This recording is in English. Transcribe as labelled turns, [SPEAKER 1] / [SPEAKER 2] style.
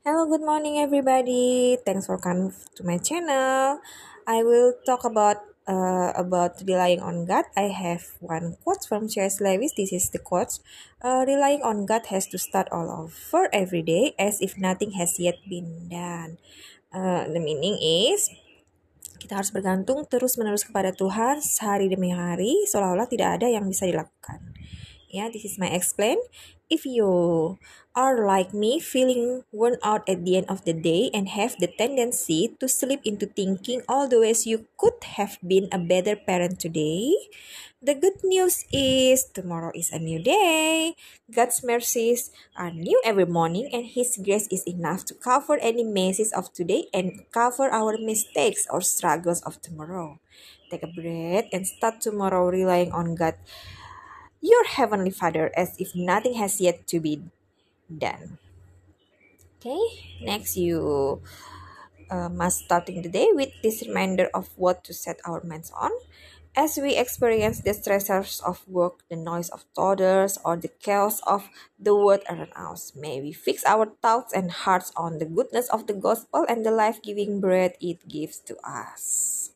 [SPEAKER 1] Hello, good morning, everybody. Thanks for coming to my channel. I will talk about uh, about relying on God. I have one quote from C.S. Lewis. This is the quote: uh, "Relying on God has to start all over every day, as if nothing has yet been done." Uh, the meaning is kita harus bergantung terus-menerus kepada Tuhan sehari demi hari, seolah-olah tidak ada yang bisa dilakukan. Yeah, this is my explain. If you are like me, feeling worn out at the end of the day and have the tendency to slip into thinking all the ways you could have been a better parent today, the good news is tomorrow is a new day. God's mercies are new every morning, and His grace is enough to cover any messes of today and cover our mistakes or struggles of tomorrow. Take a breath and start tomorrow relying on God your heavenly Father as if nothing has yet to be done. Okay, next you uh, must starting the day with this reminder of what to set our minds on. As we experience the stressors of work, the noise of toddlers, or the chaos of the world around us, may we fix our thoughts and hearts on the goodness of the gospel and the life giving bread it gives to us.